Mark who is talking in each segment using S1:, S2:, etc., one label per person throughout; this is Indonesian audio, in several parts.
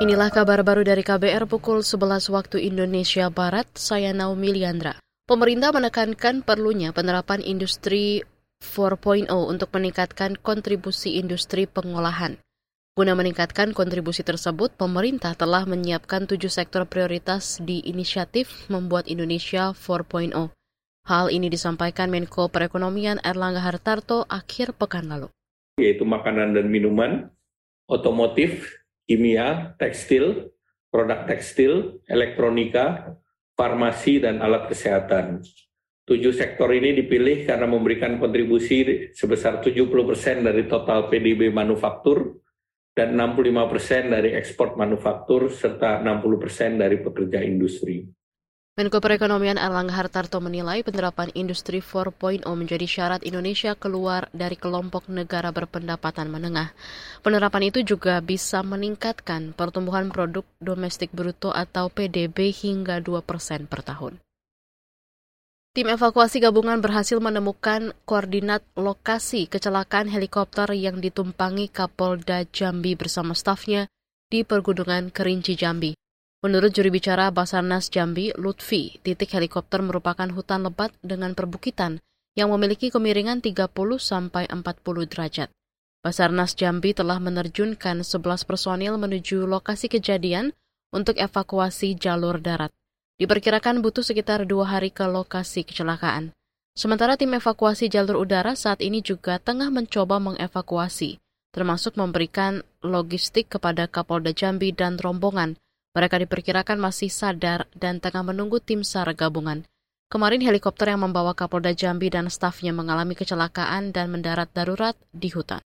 S1: Inilah kabar baru dari KBR pukul 11 waktu Indonesia Barat, saya Naomi Liandra. Pemerintah menekankan perlunya penerapan industri 4.0 untuk meningkatkan kontribusi industri pengolahan. Guna meningkatkan kontribusi tersebut, pemerintah telah menyiapkan tujuh sektor prioritas di inisiatif Membuat Indonesia 4.0. Hal ini disampaikan Menko Perekonomian Erlangga Hartarto akhir pekan lalu.
S2: Yaitu makanan dan minuman, otomotif, kimia, tekstil, produk tekstil, elektronika, farmasi, dan alat kesehatan. Tujuh sektor ini dipilih karena memberikan kontribusi sebesar 70 persen dari total PDB manufaktur dan 65 persen dari ekspor manufaktur serta 60 persen dari pekerja industri.
S1: Menko Perekonomian Erlangga Hartarto menilai penerapan Industri 4.0 menjadi syarat Indonesia keluar dari kelompok negara berpendapatan menengah. Penerapan itu juga bisa meningkatkan pertumbuhan produk domestik bruto atau PDB hingga 2 persen per tahun. Tim evakuasi gabungan berhasil menemukan koordinat lokasi kecelakaan helikopter yang ditumpangi Kapolda Jambi bersama stafnya di Pergunungan Kerinci Jambi. Menurut juri bicara Basarnas Jambi, Lutfi, titik helikopter merupakan hutan lebat dengan perbukitan yang memiliki kemiringan 30 sampai 40 derajat. Basarnas Jambi telah menerjunkan 11 personil menuju lokasi kejadian untuk evakuasi jalur darat. Diperkirakan butuh sekitar dua hari ke lokasi kecelakaan. Sementara tim evakuasi jalur udara saat ini juga tengah mencoba mengevakuasi, termasuk memberikan logistik kepada Kapolda Jambi dan rombongan mereka diperkirakan masih sadar dan tengah menunggu tim SAR gabungan. Kemarin helikopter yang membawa Kapolda Jambi dan stafnya mengalami kecelakaan dan mendarat darurat di hutan.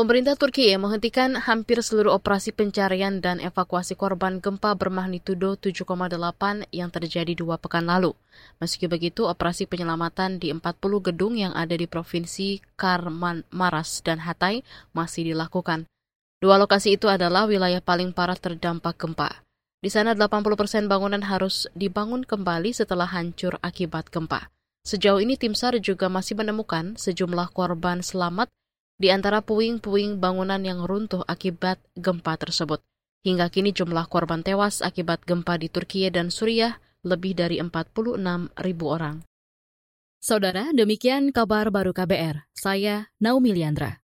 S1: Pemerintah Turki menghentikan hampir seluruh operasi pencarian dan evakuasi korban gempa bermagnitudo 7,8 yang terjadi dua pekan lalu. Meski begitu, operasi penyelamatan di 40 gedung yang ada di Provinsi Karman Maras dan Hatay masih dilakukan. Dua lokasi itu adalah wilayah paling parah terdampak gempa. Di sana 80 persen bangunan harus dibangun kembali setelah hancur akibat gempa. Sejauh ini tim SAR juga masih menemukan sejumlah korban selamat di antara puing-puing bangunan yang runtuh akibat gempa tersebut. Hingga kini jumlah korban tewas akibat gempa di Turki dan Suriah lebih dari 46 ribu orang. Saudara, demikian kabar baru KBR. Saya Naomi Liandra.